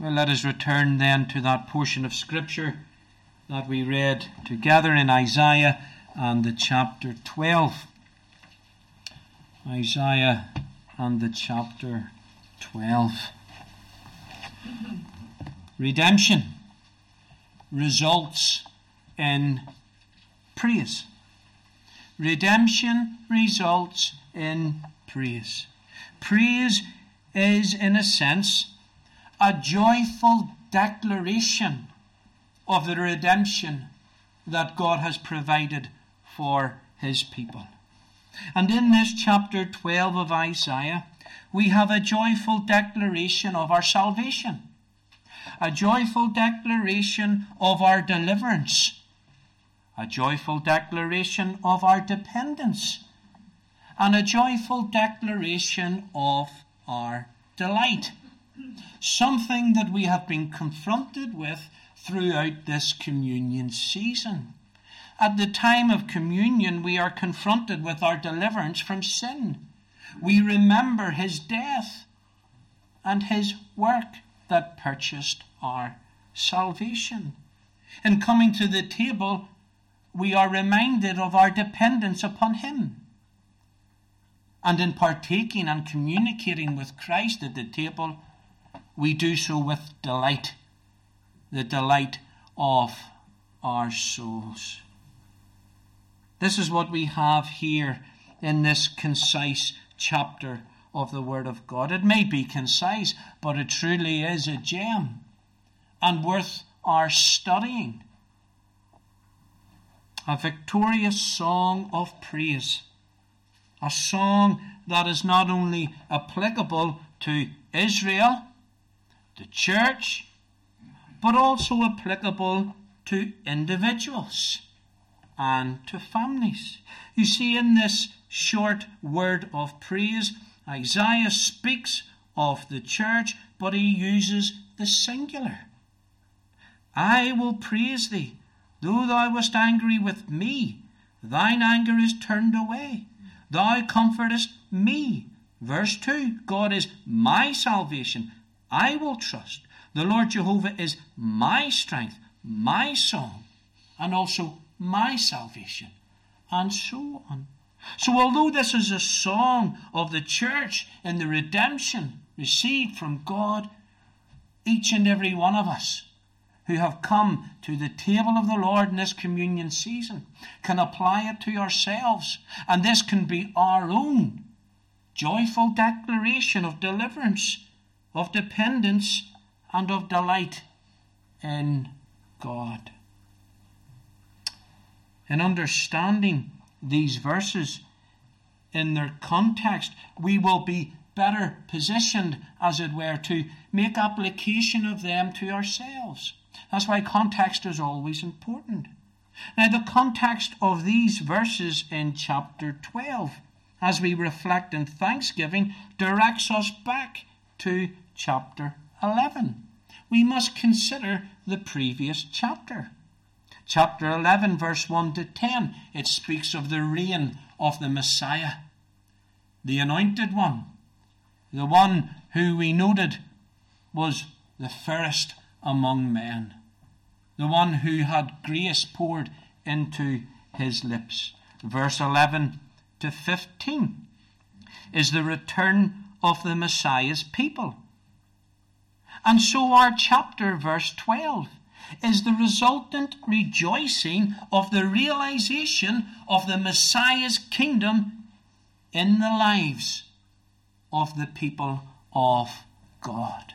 Well, let us return then to that portion of Scripture that we read together in Isaiah and the chapter 12. Isaiah and the chapter 12. Redemption results in praise. Redemption results in praise. Praise is, in a sense, a joyful declaration of the redemption that God has provided for his people. And in this chapter 12 of Isaiah, we have a joyful declaration of our salvation, a joyful declaration of our deliverance, a joyful declaration of our dependence, and a joyful declaration of our delight. Something that we have been confronted with throughout this communion season. At the time of communion, we are confronted with our deliverance from sin. We remember his death and his work that purchased our salvation. In coming to the table, we are reminded of our dependence upon him. And in partaking and communicating with Christ at the table, we do so with delight, the delight of our souls. This is what we have here in this concise chapter of the Word of God. It may be concise, but it truly is a gem and worth our studying. A victorious song of praise. A song that is not only applicable to Israel, the church, but also applicable to individuals and to families. You see, in this short word of praise, Isaiah speaks of the church, but he uses the singular. I will praise thee, though thou wast angry with me. Thine anger is turned away. Thou comfortest me. Verse 2 God is my salvation. I will trust. The Lord Jehovah is my strength, my song, and also my salvation, and so on. So, although this is a song of the church and the redemption received from God, each and every one of us who have come to the table of the Lord in this communion season can apply it to ourselves, and this can be our own joyful declaration of deliverance, of dependence, and of delight in God in understanding these verses in their context, we will be better positioned, as it were, to make application of them to ourselves. That's why context is always important. Now, the context of these verses in chapter 12, as we reflect in thanksgiving, directs us back to chapter 11. We must consider the previous chapter chapter 11, verse 1 to 10, it speaks of the reign of the Messiah, the anointed one, the one who we noted was the first among men, the one who had grace poured into his lips. Verse 11 to 15 is the return of the Messiah's people. And so our chapter, verse 12, is the resultant rejoicing of the realization of the Messiah's kingdom in the lives of the people of God.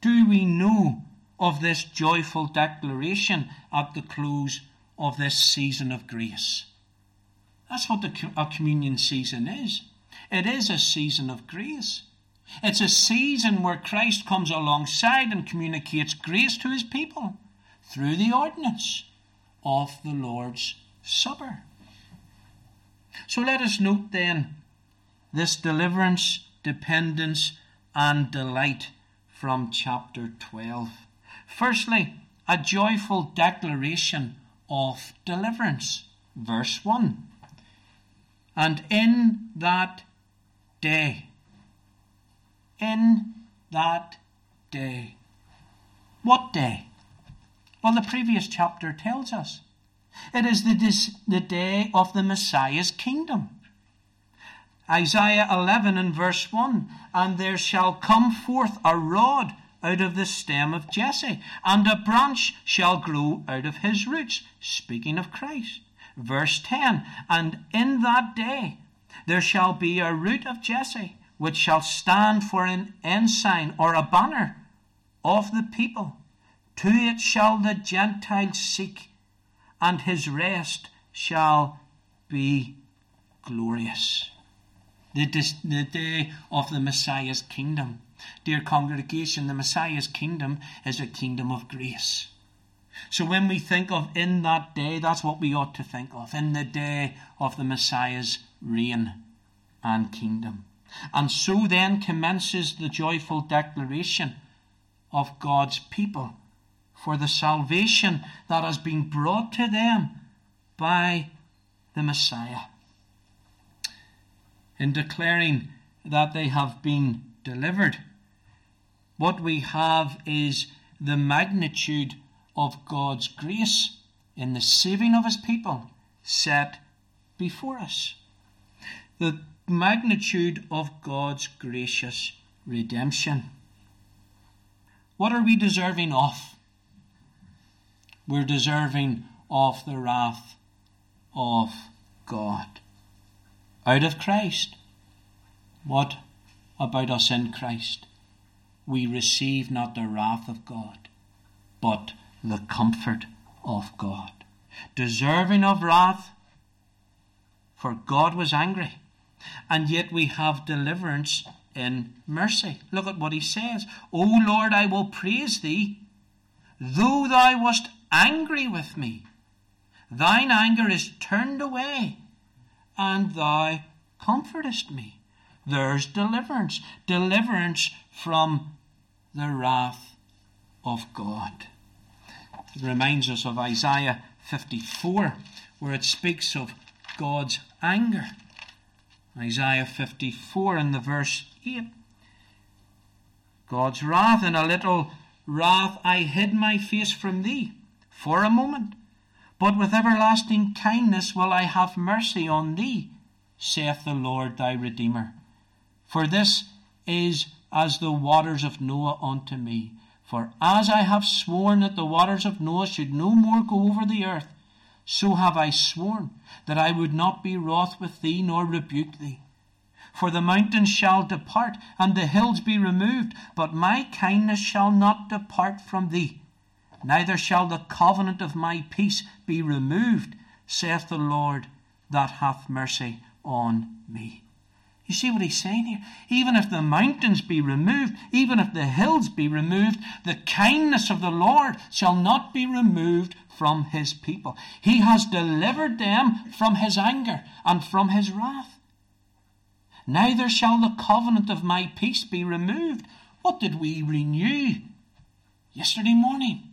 Do we know of this joyful declaration at the close of this season of grace? That's what the, a communion season is. It is a season of grace. It's a season where Christ comes alongside and communicates grace to his people through the ordinance of the Lord's Supper. So let us note then this deliverance, dependence, and delight from chapter 12. Firstly, a joyful declaration of deliverance. Verse 1. And in that day, in that day. What day? Well, the previous chapter tells us. It is the, the day of the Messiah's kingdom. Isaiah 11 and verse 1 And there shall come forth a rod out of the stem of Jesse, and a branch shall grow out of his roots. Speaking of Christ. Verse 10 And in that day there shall be a root of Jesse, which shall stand for an ensign or a banner of the people. To it shall the Gentiles seek, and his rest shall be glorious. The, the day of the Messiah's kingdom. Dear congregation, the Messiah's kingdom is a kingdom of grace. So when we think of in that day, that's what we ought to think of. In the day of the Messiah's reign and kingdom. And so then commences the joyful declaration of God's people for the salvation that has been brought to them by the Messiah. In declaring that they have been delivered, what we have is the magnitude of God's grace in the saving of his people set before us. The magnitude of God's gracious redemption. What are we deserving of? We're deserving of the wrath of God. Out of Christ. What about us in Christ? We receive not the wrath of God, but the comfort of God. Deserving of wrath, for God was angry. And yet we have deliverance in mercy. Look at what he says. O Lord, I will praise thee, though thou wast angry with me. Thine anger is turned away, and thou comfortest me. There's deliverance, deliverance from the wrath of God. Reminds us of Isaiah 54, where it speaks of God's anger. Isaiah 54 in the verse 8. God's wrath, in a little wrath I hid my face from thee for a moment, but with everlasting kindness will I have mercy on thee, saith the Lord thy Redeemer. For this is as the waters of Noah unto me. For as I have sworn that the waters of Noah should no more go over the earth, so have I sworn that I would not be wroth with thee nor rebuke thee. For the mountains shall depart, and the hills be removed, but my kindness shall not depart from thee, neither shall the covenant of my peace be removed, saith the Lord that hath mercy on me. You see what he's saying here? Even if the mountains be removed, even if the hills be removed, the kindness of the Lord shall not be removed from his people. He has delivered them from his anger and from his wrath. Neither shall the covenant of my peace be removed. What did we renew yesterday morning?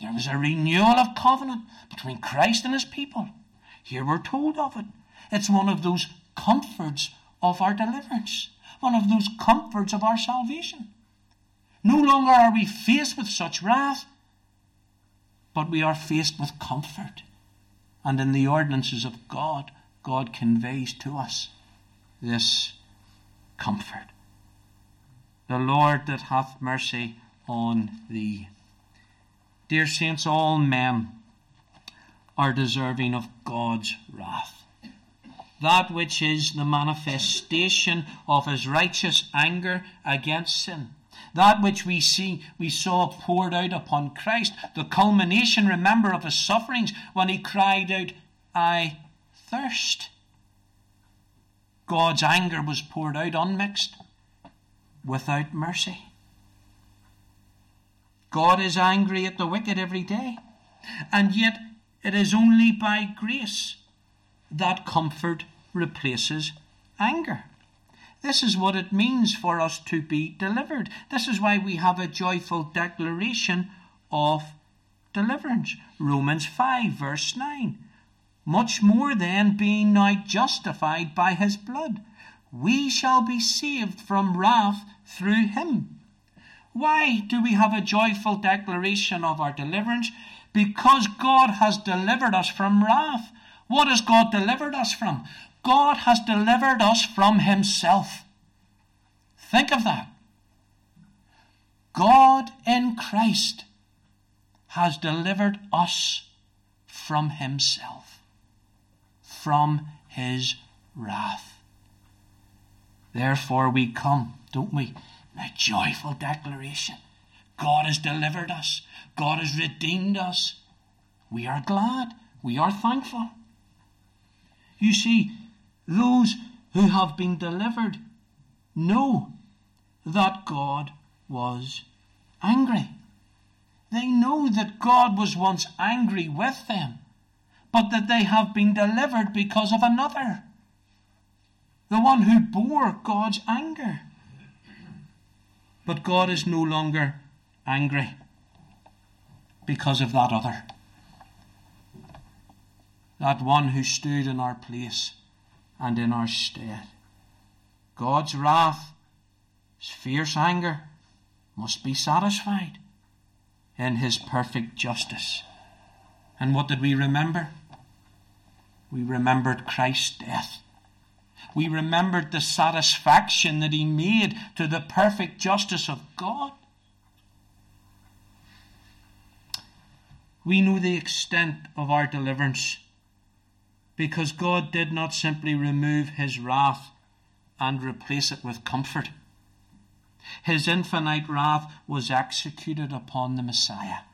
There was a renewal of covenant between Christ and his people. Here we're told of it. It's one of those comforts of our deliverance, one of those comforts of our salvation. No longer are we faced with such wrath, but we are faced with comfort. And in the ordinances of God, God conveys to us this comfort. The Lord that hath mercy on thee. Dear saints, all men are deserving of God's wrath that which is the manifestation of his righteous anger against sin. That which we see, we saw poured out upon Christ, the culmination, remember, of his sufferings when he cried out, I thirst. God's anger was poured out unmixed, without mercy. God is angry at the wicked every day, and yet it is only by grace that comfort replaces anger. This is what it means for us to be delivered. This is why we have a joyful declaration of deliverance. Romans 5, verse 9. Much more then, being now justified by his blood, we shall be saved from wrath through him. Why do we have a joyful declaration of our deliverance? Because God has delivered us from wrath. What has God delivered us from? God has delivered us from Himself. Think of that. God in Christ has delivered us from Himself, from His wrath. Therefore, we come, don't we? A joyful declaration. God has delivered us, God has redeemed us. We are glad, we are thankful. You see, those who have been delivered know that God was angry. They know that God was once angry with them, but that they have been delivered because of another, the one who bore God's anger. But God is no longer angry because of that other, that one who stood in our place and in our stead. God's wrath, his fierce anger, must be satisfied in his perfect justice. And what did we remember? We remembered Christ's death. We remembered the satisfaction that he made to the perfect justice of God. We know the extent of our deliverance because God did not simply remove his wrath and replace it with comfort. His infinite wrath was executed upon the Messiah,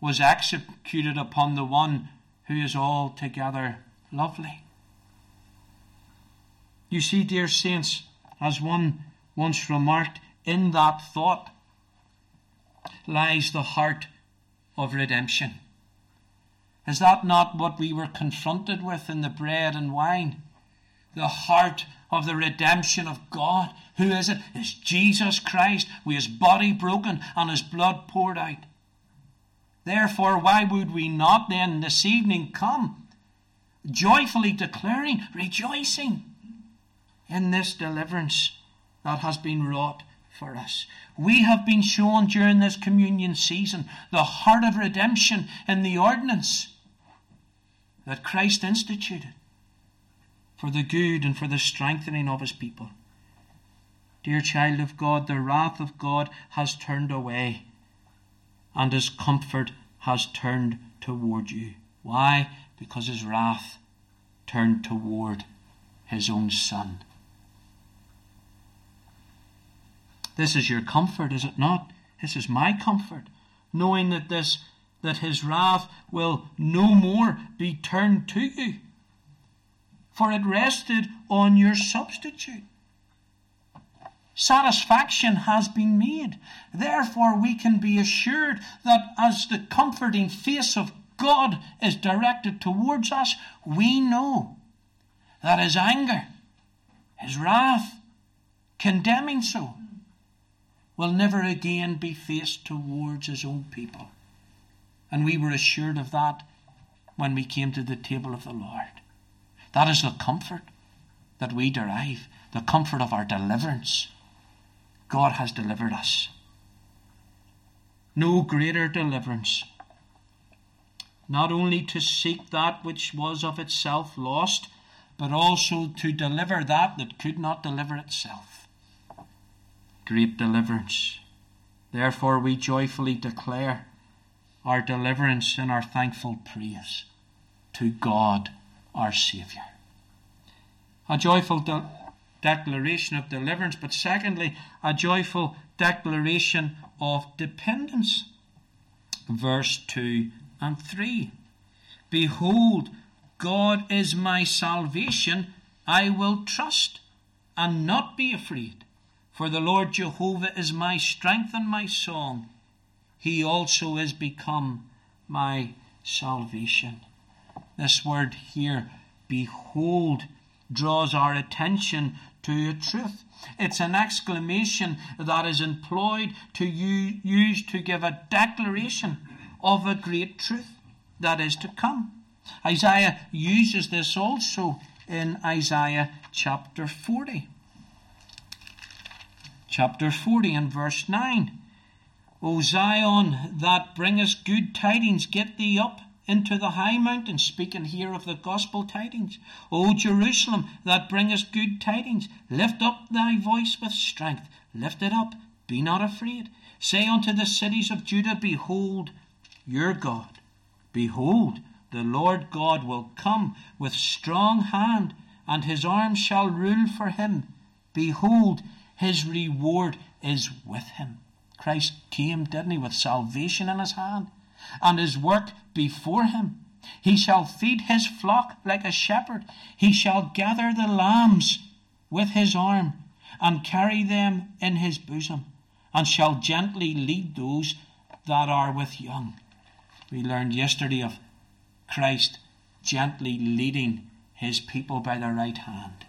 was executed upon the one who is altogether lovely. You see, dear saints, as one once remarked, in that thought lies the heart of redemption. Is that not what we were confronted with in the bread and wine? The heart of the redemption of God. Who is it? It's Jesus Christ, with his body broken and his blood poured out. Therefore, why would we not then this evening come, joyfully declaring, rejoicing in this deliverance that has been wrought for us? We have been shown during this communion season the heart of redemption in the ordinance that Christ instituted for the good and for the strengthening of his people. Dear child of God, the wrath of God has turned away, and his comfort has turned toward you. Why? Because his wrath turned toward his own Son. This is your comfort, is it not? This is my comfort, knowing that this that his wrath will no more be turned to you for it rested on your substitute. Satisfaction has been made. Therefore, we can be assured that as the comforting face of God is directed towards us, we know that his anger, his wrath, condemning so, will never again be faced towards his own people. And we were assured of that when we came to the table of the Lord. That is the comfort that we derive, the comfort of our deliverance. God has delivered us. No greater deliverance. Not only to seek that which was of itself lost, but also to deliver that that could not deliver itself. Great deliverance. Therefore, we joyfully declare our deliverance and our thankful praise to God our Saviour. A joyful de- declaration of deliverance, but secondly, a joyful declaration of dependence. Verse 2 and 3. Behold, God is my salvation. I will trust and not be afraid. For the Lord Jehovah is my strength and my song. He also is become my salvation. This word here, behold, draws our attention to a truth. It's an exclamation that is employed to use to give a declaration of a great truth that is to come. Isaiah uses this also in Isaiah chapter 40. chapter 40 and verse 9. O Zion, that bringest good tidings, get thee up into the high mountain, speaking here of the gospel tidings. O Jerusalem, that bringest good tidings, lift up thy voice with strength. Lift it up, be not afraid. Say unto the cities of Judah, Behold your God. Behold, the Lord God will come with strong hand, and his arm shall rule for him. Behold, his reward is with him. Christ came, didn't he, with salvation in his hand and his work before him. He shall feed his flock like a shepherd. He shall gather the lambs with his arm and carry them in his bosom, and shall gently lead those that are with young. We learned yesterday of Christ gently leading his people by the right hand.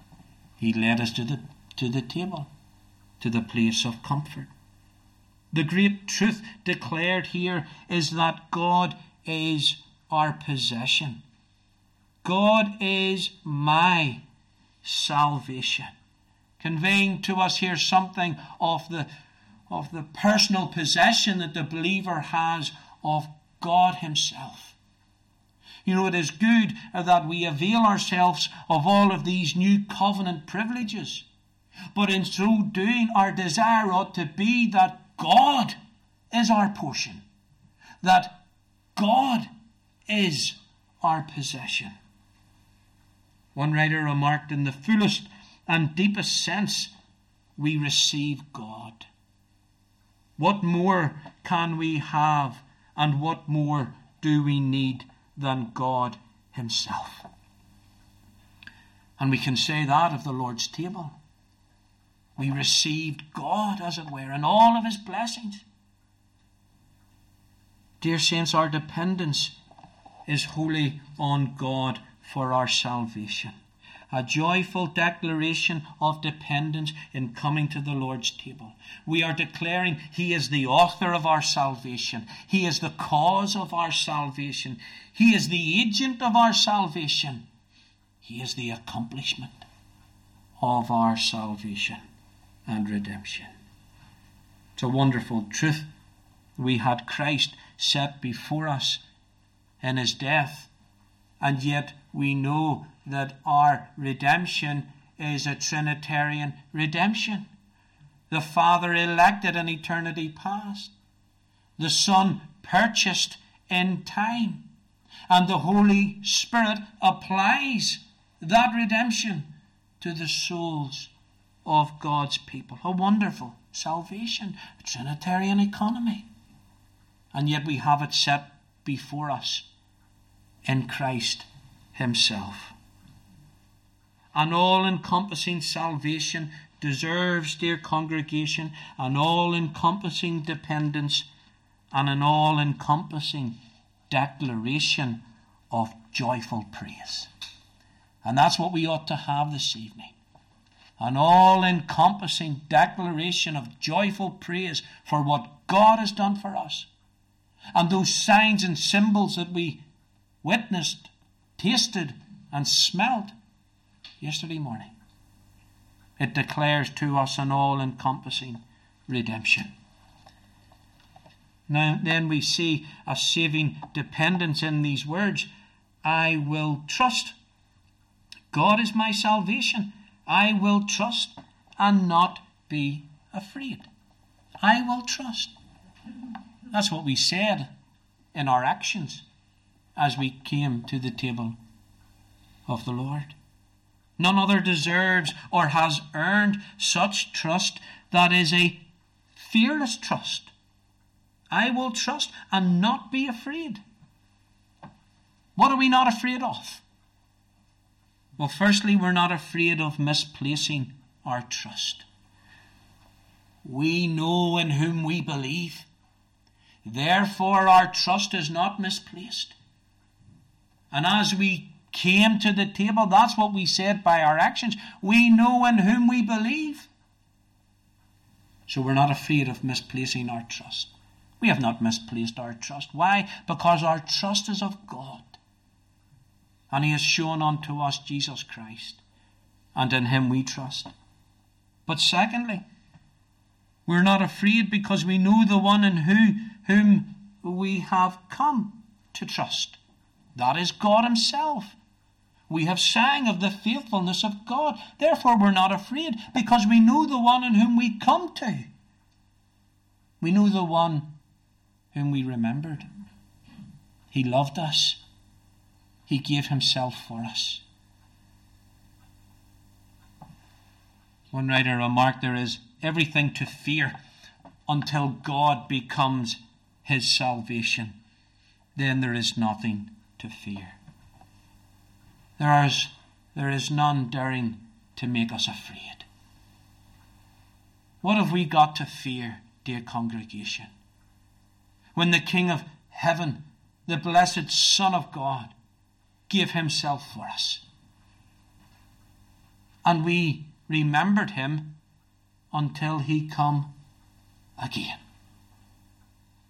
He led us to the, to the table, to the place of comfort. The great truth declared here is that God is our possession. God is my salvation. Conveying to us here something of the, of the personal possession that the believer has of God Himself. You know, it is good that we avail ourselves of all of these new covenant privileges. But in so doing, our desire ought to be that God is our portion, that God is our possession. One writer remarked, in the fullest and deepest sense, we receive God. What more can we have, and what more do we need than God Himself? And we can say that of the Lord's table. We received God, as it were, and all of His blessings. Dear saints, our dependence is wholly on God for our salvation. A joyful declaration of dependence in coming to the Lord's table. We are declaring He is the author of our salvation. He is the cause of our salvation. He is the agent of our salvation. He is the accomplishment of our salvation and redemption. It's a wonderful truth. We had Christ set before us in his death, and yet we know that our redemption is a Trinitarian redemption. The Father elected in eternity past, the Son purchased in time, and the Holy Spirit applies that redemption to the souls of God's people. A wonderful salvation, a Trinitarian economy. And yet we have it set before us in Christ Himself. An all encompassing salvation deserves, dear congregation, an all encompassing dependence and an all encompassing declaration of joyful praise. And that's what we ought to have this evening an all encompassing declaration of joyful praise for what God has done for us. And those signs and symbols that we witnessed, tasted, and smelt yesterday morning. It declares to us an all encompassing redemption. Now, then we see a saving dependence in these words I will trust. God is my salvation. I will trust and not be afraid. I will trust. That's what we said in our actions as we came to the table of the Lord. None other deserves or has earned such trust that is a fearless trust. I will trust and not be afraid. What are we not afraid of? Well, firstly, we're not afraid of misplacing our trust. We know in whom we believe. Therefore, our trust is not misplaced. And as we came to the table, that's what we said by our actions. We know in whom we believe. So we're not afraid of misplacing our trust. We have not misplaced our trust. Why? Because our trust is of God. And he has shown unto us Jesus Christ, and in him we trust. But secondly, We're not afraid because we know the one in who, whom we have come to trust. That is God Himself. We have sang of the faithfulness of God. Therefore, we're not afraid because we know the one in whom we come to. We know the one whom we remembered. He loved us, He gave Himself for us. One writer remarked there is everything to fear until God becomes his salvation. Then there is nothing to fear. There is, there is none daring to make us afraid. What have we got to fear, dear congregation? When the King of heaven, the blessed Son of God, gave himself for us. And we remembered him until he come again.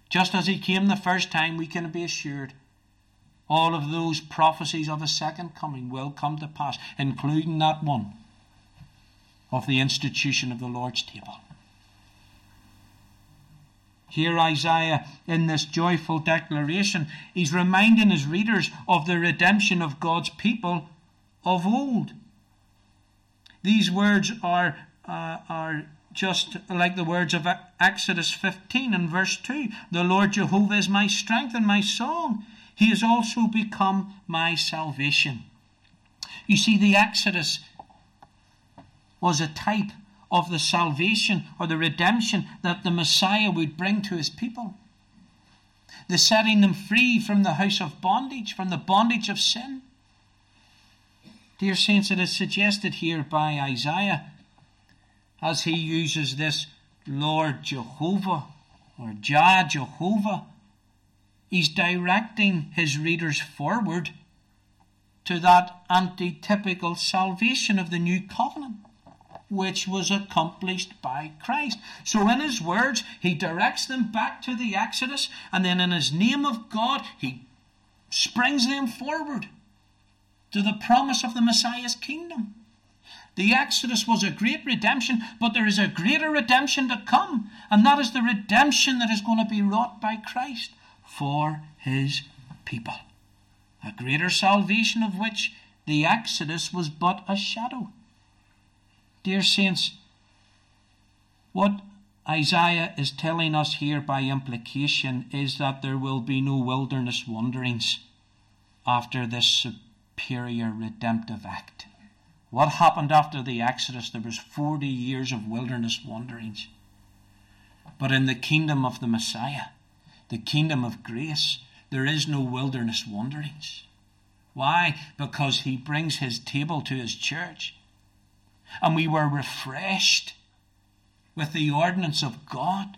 Just as he came the first time, we can be assured all of those prophecies of a second coming will come to pass, including that one of the institution of the Lord's table. Here, Isaiah, in this joyful declaration, he's reminding his readers of the redemption of God's people of old. These words are, uh, are just like the words of Exodus 15 and verse 2 The Lord Jehovah is my strength and my song. He has also become my salvation. You see, the Exodus was a type of the salvation or the redemption that the Messiah would bring to his people. The setting them free from the house of bondage, from the bondage of sin. Dear saints, it is suggested here by Isaiah as he uses this Lord Jehovah or Jah Jehovah. He's directing his readers forward to that antitypical salvation of the new covenant, which was accomplished by Christ. So, in his words, he directs them back to the Exodus, and then in his name of God, he springs them forward to the promise of the Messiah's kingdom. The Exodus was a great redemption, but there is a greater redemption to come, and that is the redemption that is going to be wrought by Christ for his people. A greater salvation of which the Exodus was but a shadow. Dear saints, what Isaiah is telling us here by implication is that there will be no wilderness wanderings after this superior redemptive act. What happened after the Exodus? There was 40 years of wilderness wanderings. But in the kingdom of the Messiah, the kingdom of grace, there is no wilderness wanderings. Why? Because he brings his table to his church. And we were refreshed with the ordinance of God.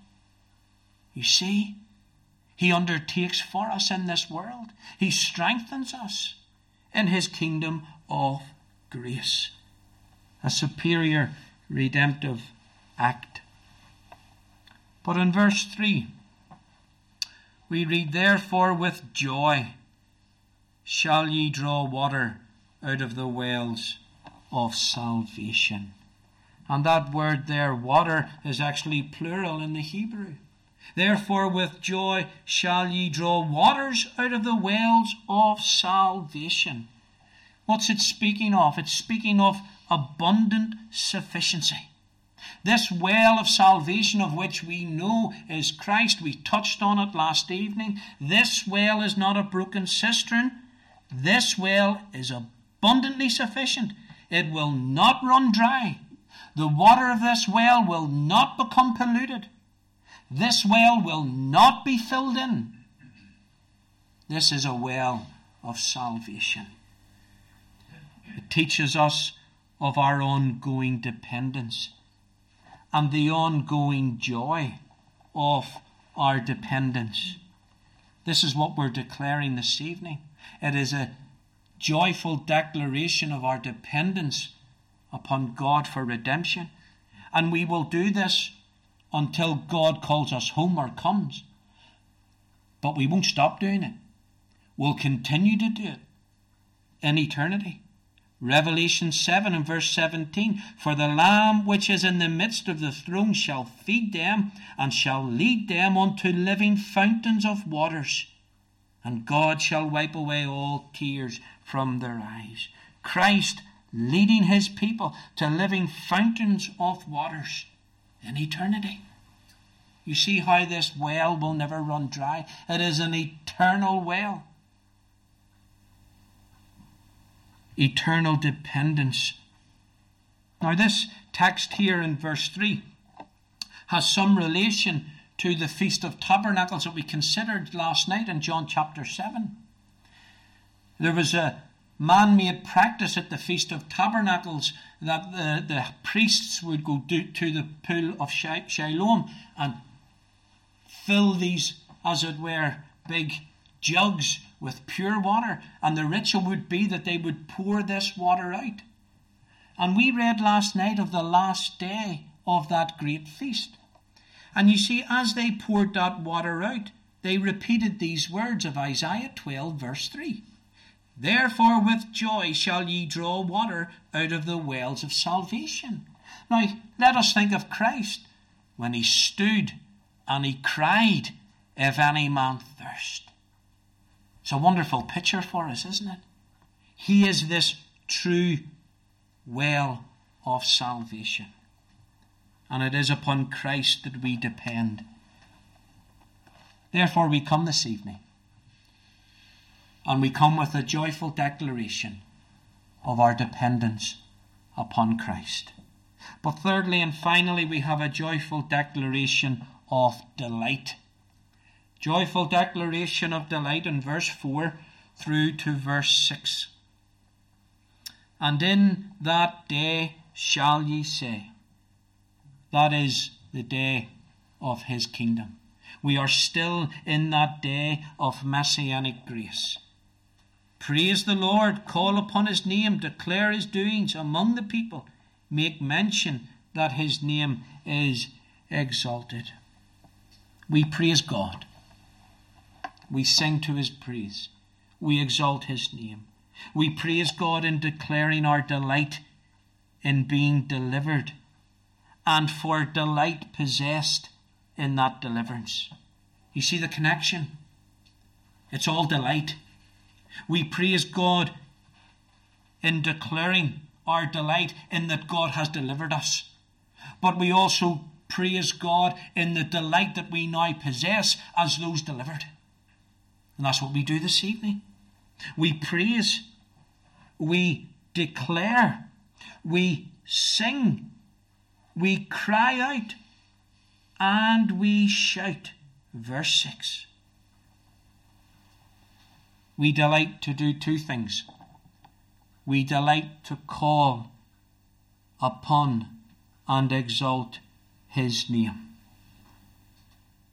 You see, he undertakes for us in this world, he strengthens us in his kingdom of grace, a superior redemptive act. But in verse 3, we read, Therefore, with joy shall ye draw water out of the wells of salvation. And that word there, water, is actually plural in the Hebrew. Therefore, with joy shall ye draw waters out of the wells of salvation. What's it speaking of? It's speaking of abundant sufficiency. This well of salvation, of which we know is Christ, we touched on it last evening. This well is not a broken cistern. This well is abundantly sufficient. It will not run dry. The water of this well will not become polluted. This well will not be filled in. This is a well of salvation. It teaches us of our ongoing dependence and the ongoing joy of our dependence. This is what we're declaring this evening. It is a joyful declaration of our dependence upon God for redemption. And we will do this until God calls us home or comes. But we won't stop doing it. We'll continue to do it in eternity Revelation 7 and verse 17 For the Lamb which is in the midst of the throne shall feed them and shall lead them unto living fountains of waters, and God shall wipe away all tears from their eyes. Christ leading his people to living fountains of waters in eternity. You see how this well will never run dry. It is an eternal well. Eternal dependence. Now, this text here in verse 3 has some relation to the Feast of Tabernacles that we considered last night in John chapter 7. There was a man made practice at the Feast of Tabernacles that the, the priests would go do, to the pool of Siloam and fill these, as it were, big jugs with pure water. And the ritual would be that they would pour this water out. And we read last night of the last day of that great feast. And you see, as they poured that water out, they repeated these words of Isaiah 12, verse 3. Therefore, with joy shall ye draw water out of the wells of salvation. Now, let us think of Christ when he stood and he cried, If any man thirst. It's a wonderful picture for us, isn't it? He is this true well of salvation. And it is upon Christ that we depend. Therefore, we come this evening and we come with a joyful declaration of our dependence upon Christ. But thirdly and finally, we have a joyful declaration of delight. Joyful declaration of delight in verse 4 through to verse 6. And in that day shall ye say, that is the day of his kingdom. We are still in that day of messianic grace. Praise the Lord, call upon his name, declare his doings among the people, make mention that his name is exalted. We praise God. We sing to his praise. We exalt his name. We praise God in declaring our delight in being delivered and for delight possessed in that deliverance. You see the connection? It's all delight. We praise God in declaring our delight in that God has delivered us. But we also praise God in the delight that we now possess as those delivered. And that's what we do this evening. We praise, we declare, we sing, we cry out, and we shout. Verse 6 we delight to do two things. We delight to call upon and exalt his name.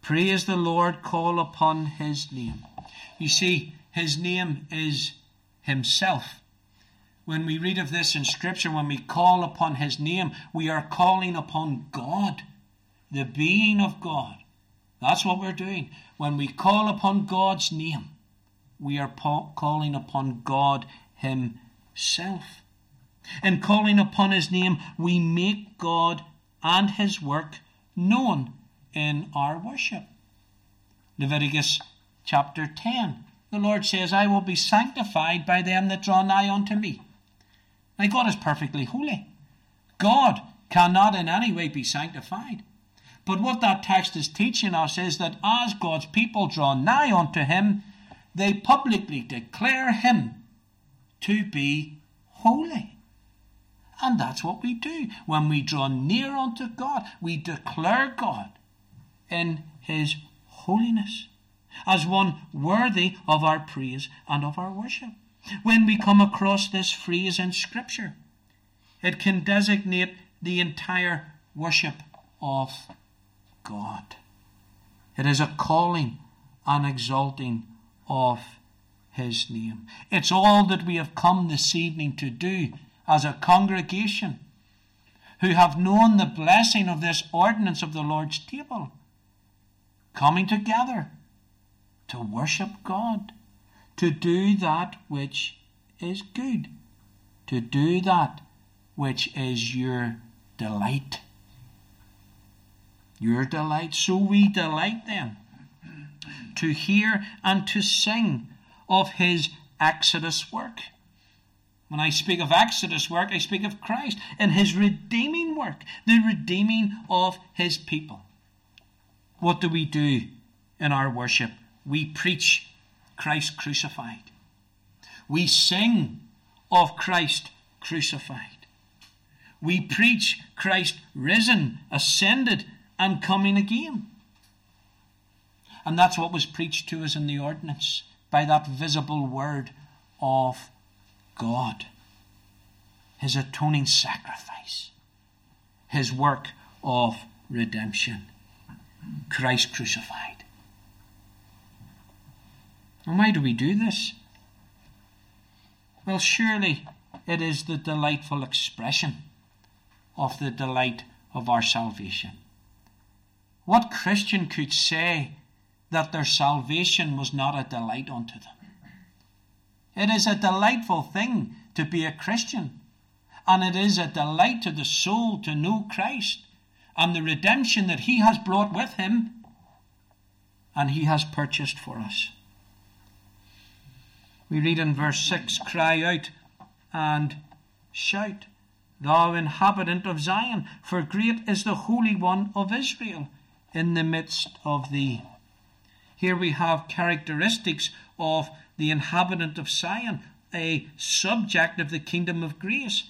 Praise the Lord, call upon his name. You see, his name is himself. When we read of this in Scripture, when we call upon his name, we are calling upon God, the being of God. That's what we're doing. When we call upon God's name, we are calling upon God Himself. In calling upon His name, we make God and His work known in our worship. Leviticus chapter 10. The Lord says, I will be sanctified by them that draw nigh unto me. Now, God is perfectly holy. God cannot in any way be sanctified. But what that text is teaching us is that as God's people draw nigh unto Him, they publicly declare him to be holy. And that's what we do. When we draw near unto God, we declare God in his holiness as one worthy of our praise and of our worship. When we come across this phrase in Scripture, it can designate the entire worship of God. It is a calling and exalting of his name. It's all that we have come this evening to do as a congregation who have known the blessing of this ordinance of the Lord's table, coming together to worship God, to do that which is good. to do that which is your delight. Your delight. So we delight then to hear and to sing of his Exodus work. When I speak of Exodus work, I speak of Christ and his redeeming work, the redeeming of his people. What do we do in our worship? We preach Christ crucified. We sing of Christ crucified. We preach Christ risen, ascended, and coming again. And that's what was preached to us in the ordinance by that visible word of God. His atoning sacrifice, his work of redemption, Christ crucified. And why do we do this? Well, surely it is the delightful expression of the delight of our salvation. What Christian could say that their salvation was not a delight unto them? It is a delightful thing to be a Christian, and it is a delight to the soul to know Christ and the redemption that He has brought with Him and He has purchased for us. We read in verse 6 Cry out and shout, Thou inhabitant of Zion, for great is the Holy One of Israel in the midst of thee. Here we have characteristics of the inhabitant of Zion, a subject of the kingdom of grace.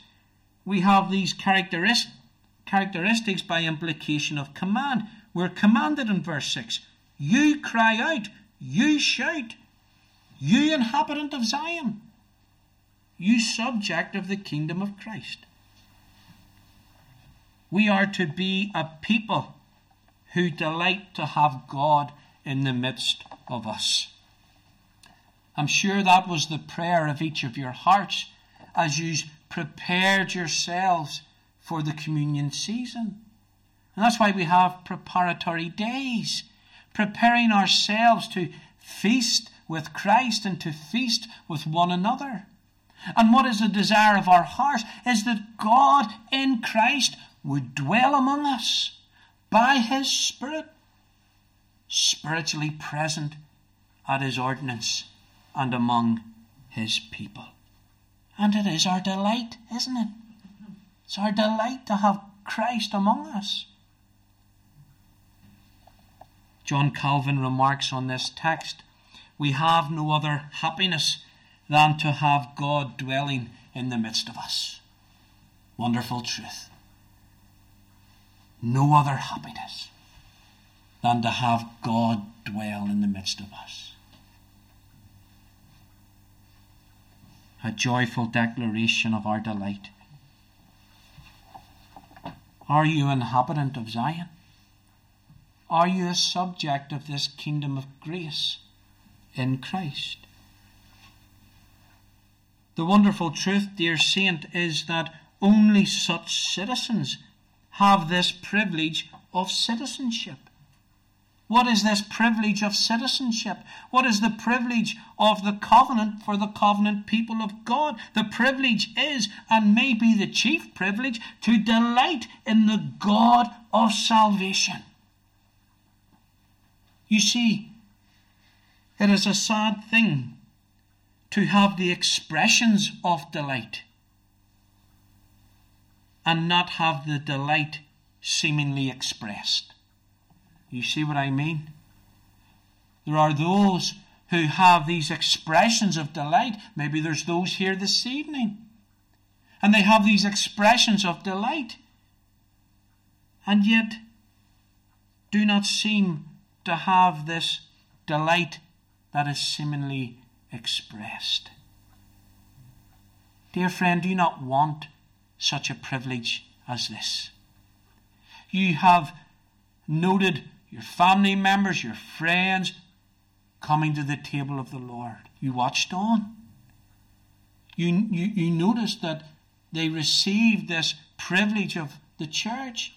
We have these characteris- characteristics by implication of command. We're commanded in verse 6 You cry out, you shout, you inhabitant of Zion, you subject of the kingdom of Christ. We are to be a people who delight to have God in the midst of us. I'm sure that was the prayer of each of your hearts as you prepared yourselves for the communion season. And that's why we have preparatory days, preparing ourselves to feast with Christ and to feast with one another. And what is the desire of our hearts is that God in Christ would dwell among us by His Spirit, spiritually present at His ordinance and among his people. And it is our delight, isn't it? It's our delight to have Christ among us. John Calvin remarks on this text We have no other happiness than to have God dwelling in the midst of us. Wonderful truth. No other happiness than to have God dwell in the midst of us. a joyful declaration of our delight. Are you an inhabitant of Zion? Are you a subject of this kingdom of grace in Christ? The wonderful truth, dear saint, is that only such citizens have this privilege of citizenship. What is this privilege of citizenship? What is the privilege of the covenant for the covenant people of God? The privilege is, and may be the chief privilege, to delight in the God of salvation. You see, it is a sad thing to have the expressions of delight and not have the delight seemingly expressed. You see what I mean? There are those who have these expressions of delight. Maybe there's those here this evening. And they have these expressions of delight. And yet do not seem to have this delight that is seemingly expressed. Dear friend, do you not want such a privilege as this? You have noted your family members, your friends coming to the table of the Lord. You watched on. You, you, you noticed that they received this privilege of the church,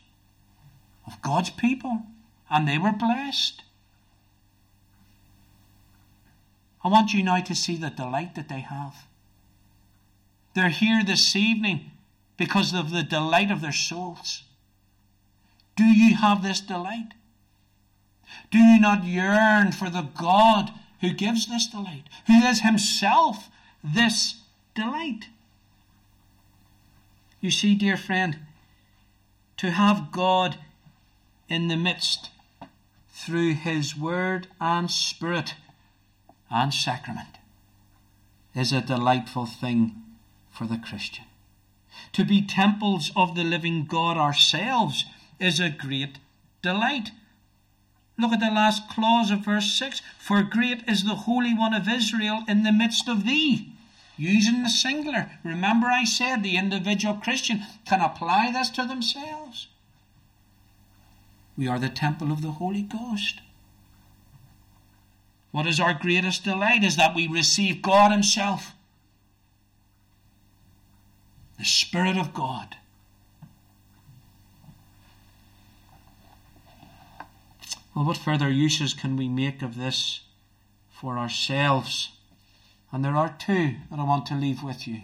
of God's people, and they were blessed. I want you now to see the delight that they have. They're here this evening because of the delight of their souls. Do you have this delight? Do you not yearn for the God who gives this delight, who is himself this delight? You see, dear friend, to have God in the midst through his word and spirit and sacrament is a delightful thing for the Christian. To be temples of the living God ourselves is a great delight. Look at the last clause of verse 6 For great is the Holy One of Israel in the midst of thee. Using the singular. Remember, I said the individual Christian can apply this to themselves. We are the temple of the Holy Ghost. What is our greatest delight is that we receive God Himself, the Spirit of God. Well, what further uses can we make of this for ourselves? And there are two that I want to leave with you.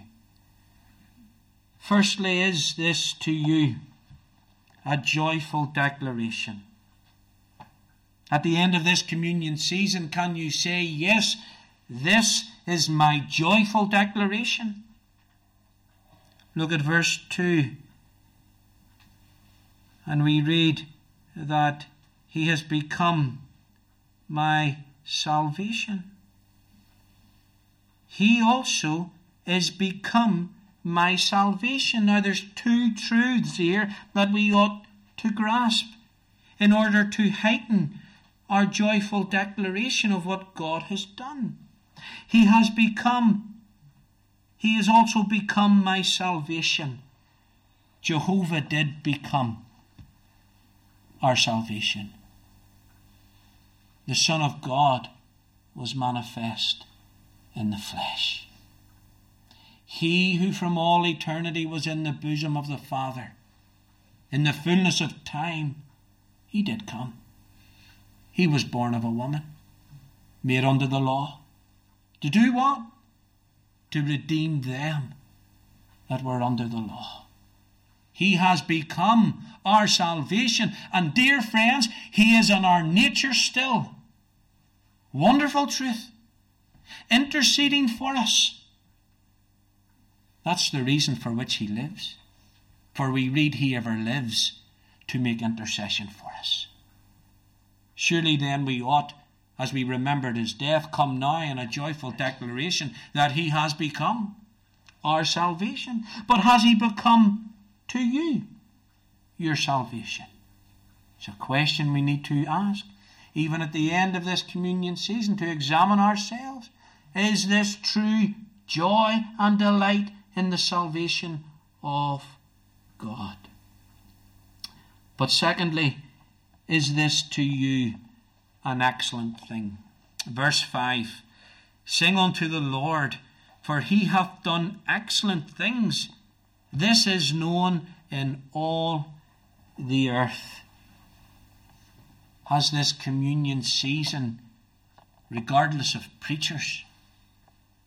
Firstly, is this to you a joyful declaration? At the end of this communion season, can you say, Yes, this is my joyful declaration? Look at verse 2. And we read that he has become my salvation. He also is become my salvation. Now, there's two truths here that we ought to grasp in order to heighten our joyful declaration of what God has done. He has become, He has also become my salvation. Jehovah did become our salvation. The Son of God was manifest in the flesh. He who from all eternity was in the bosom of the Father, in the fullness of time, he did come. He was born of a woman, made under the law. To do what? To redeem them that were under the law. He has become our salvation. And dear friends, He is in our nature still. Wonderful truth. Interceding for us. That's the reason for which He lives. For we read He ever lives to make intercession for us. Surely then we ought, as we remembered his death, come now in a joyful declaration that he has become our salvation. But has he become to you your salvation? It's a question we need to ask, even at the end of this communion season, to examine ourselves. Is this true joy and delight in the salvation of God? But secondly, is this to you an excellent thing? Verse 5 Sing unto the Lord, for he hath done excellent things. This is known in all the earth. Has this communion season, regardless of preachers,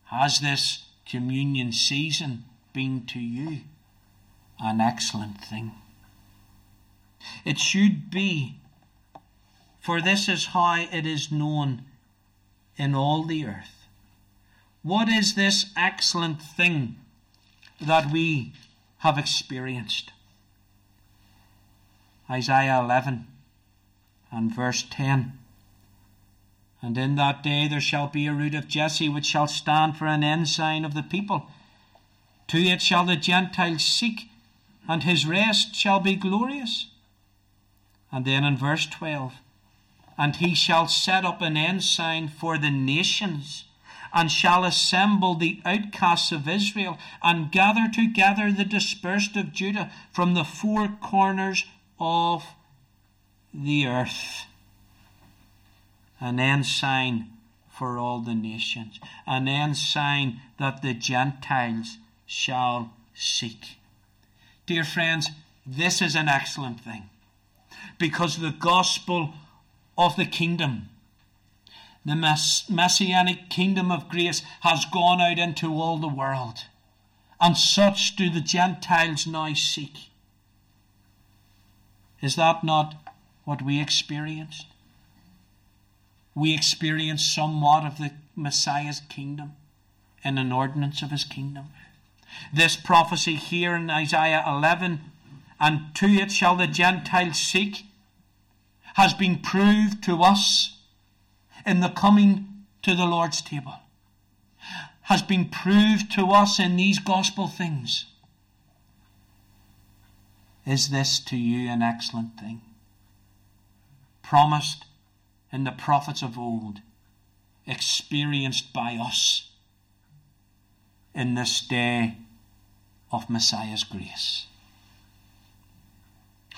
has this communion season been to you an excellent thing? It should be for this is how it is known in all the earth. What is this excellent thing that we have experienced? Isaiah 11 and verse 10. And in that day there shall be a root of Jesse which shall stand for an ensign of the people. To it shall the Gentiles seek, and his rest shall be glorious. And then in verse 12, and he shall set up an ensign for the nations, and shall assemble the outcasts of Israel, and gather together the dispersed of Judah from the four corners of the earth. An ensign for all the nations, an ensign that the Gentiles shall seek. Dear friends, this is an excellent thing because the gospel of the kingdom. The messianic kingdom of grace has gone out into all the world. and such do the Gentiles now seek. Is that not what we experienced? We experienced somewhat of the Messiah's kingdom in an ordinance of his kingdom. This prophecy here in Isaiah 11 and to it shall the Gentiles seek has been proved to us in the coming to the Lord's table, has been proved to us in these gospel things. Is this to you an excellent thing? Promised in the prophets of old, experienced by us in this day of Messiah's grace.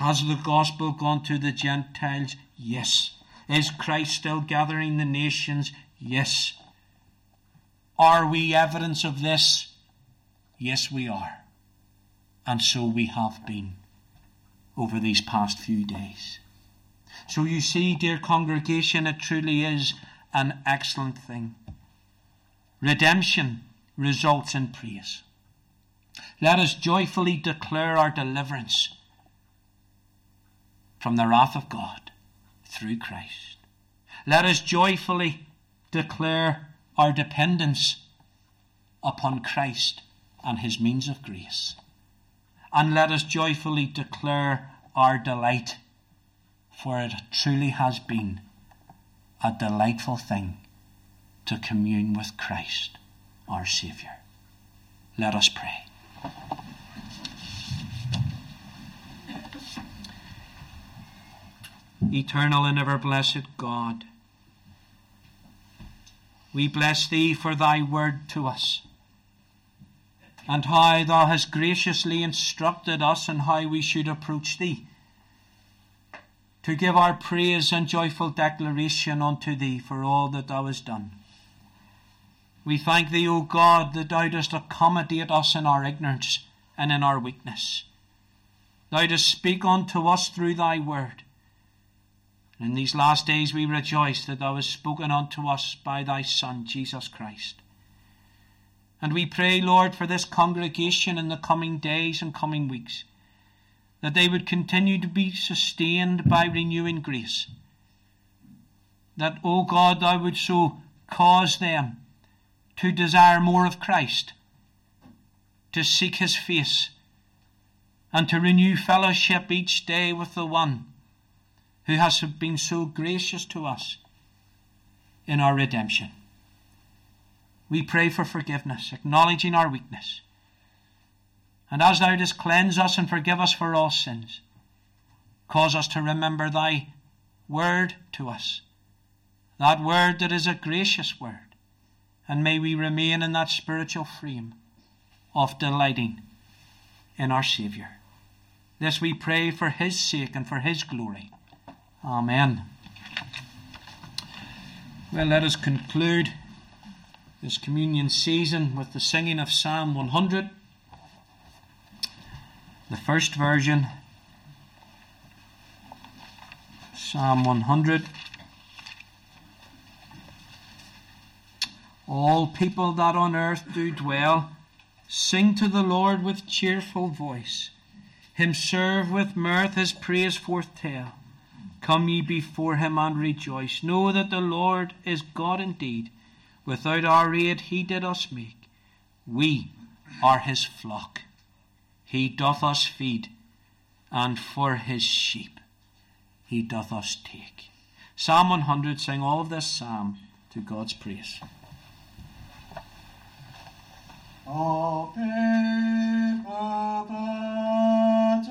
Has the gospel gone to the Gentiles? Yes. Is Christ still gathering the nations? Yes. Are we evidence of this? Yes, we are. And so we have been over these past few days. So you see, dear congregation, it truly is an excellent thing. Redemption results in praise. Let us joyfully declare our deliverance from the wrath of God through Christ. Let us joyfully declare our dependence upon Christ and his means of grace. And let us joyfully declare our delight, for it truly has been a delightful thing to commune with Christ, our Saviour. Let us pray. Eternal and ever blessed God. We bless Thee for Thy word to us, and how Thou hast graciously instructed us in how we should approach Thee, to give our praise and joyful declaration unto Thee for all that Thou hast done. We thank Thee, O God, that Thou dost accommodate us in our ignorance and in our weakness. Thou dost speak unto us through Thy word in these last days we rejoice that thou hast spoken unto us by thy Son, Jesus Christ. And we pray, Lord, for this congregation in the coming days and coming weeks, that they would continue to be sustained by renewing grace. That, O God, thou would so cause them to desire more of Christ, to seek his face, and to renew fellowship each day with the one who has been so gracious to us in our redemption. We pray for forgiveness, acknowledging our weakness. And as thou dost cleanse us and forgive us for all sins, cause us to remember thy word to us, that word that is a gracious word, and may we remain in that spiritual frame of delighting in our Saviour. This we pray for his sake and for his glory. Amen. Well, let us conclude this communion season with the singing of Psalm 100, the first version. Psalm 100. All people that on earth do dwell, sing to the Lord with cheerful voice. Him serve with mirth, his praise forth tell. Come ye before him and rejoice. Know that the Lord is God indeed. Without our aid he did us make. We are his flock. He doth us feed, and for his sheep he doth us take. Psalm 100, sing all of this psalm to God's praise. All people that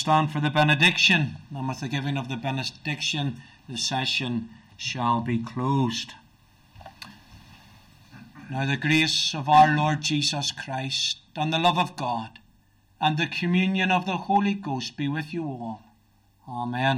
stand for the benediction, and with the giving of the benediction, the session shall be closed. Now, the grace of our Lord Jesus Christ, and the love of God, and the communion of the Holy Ghost be with you all. Amen.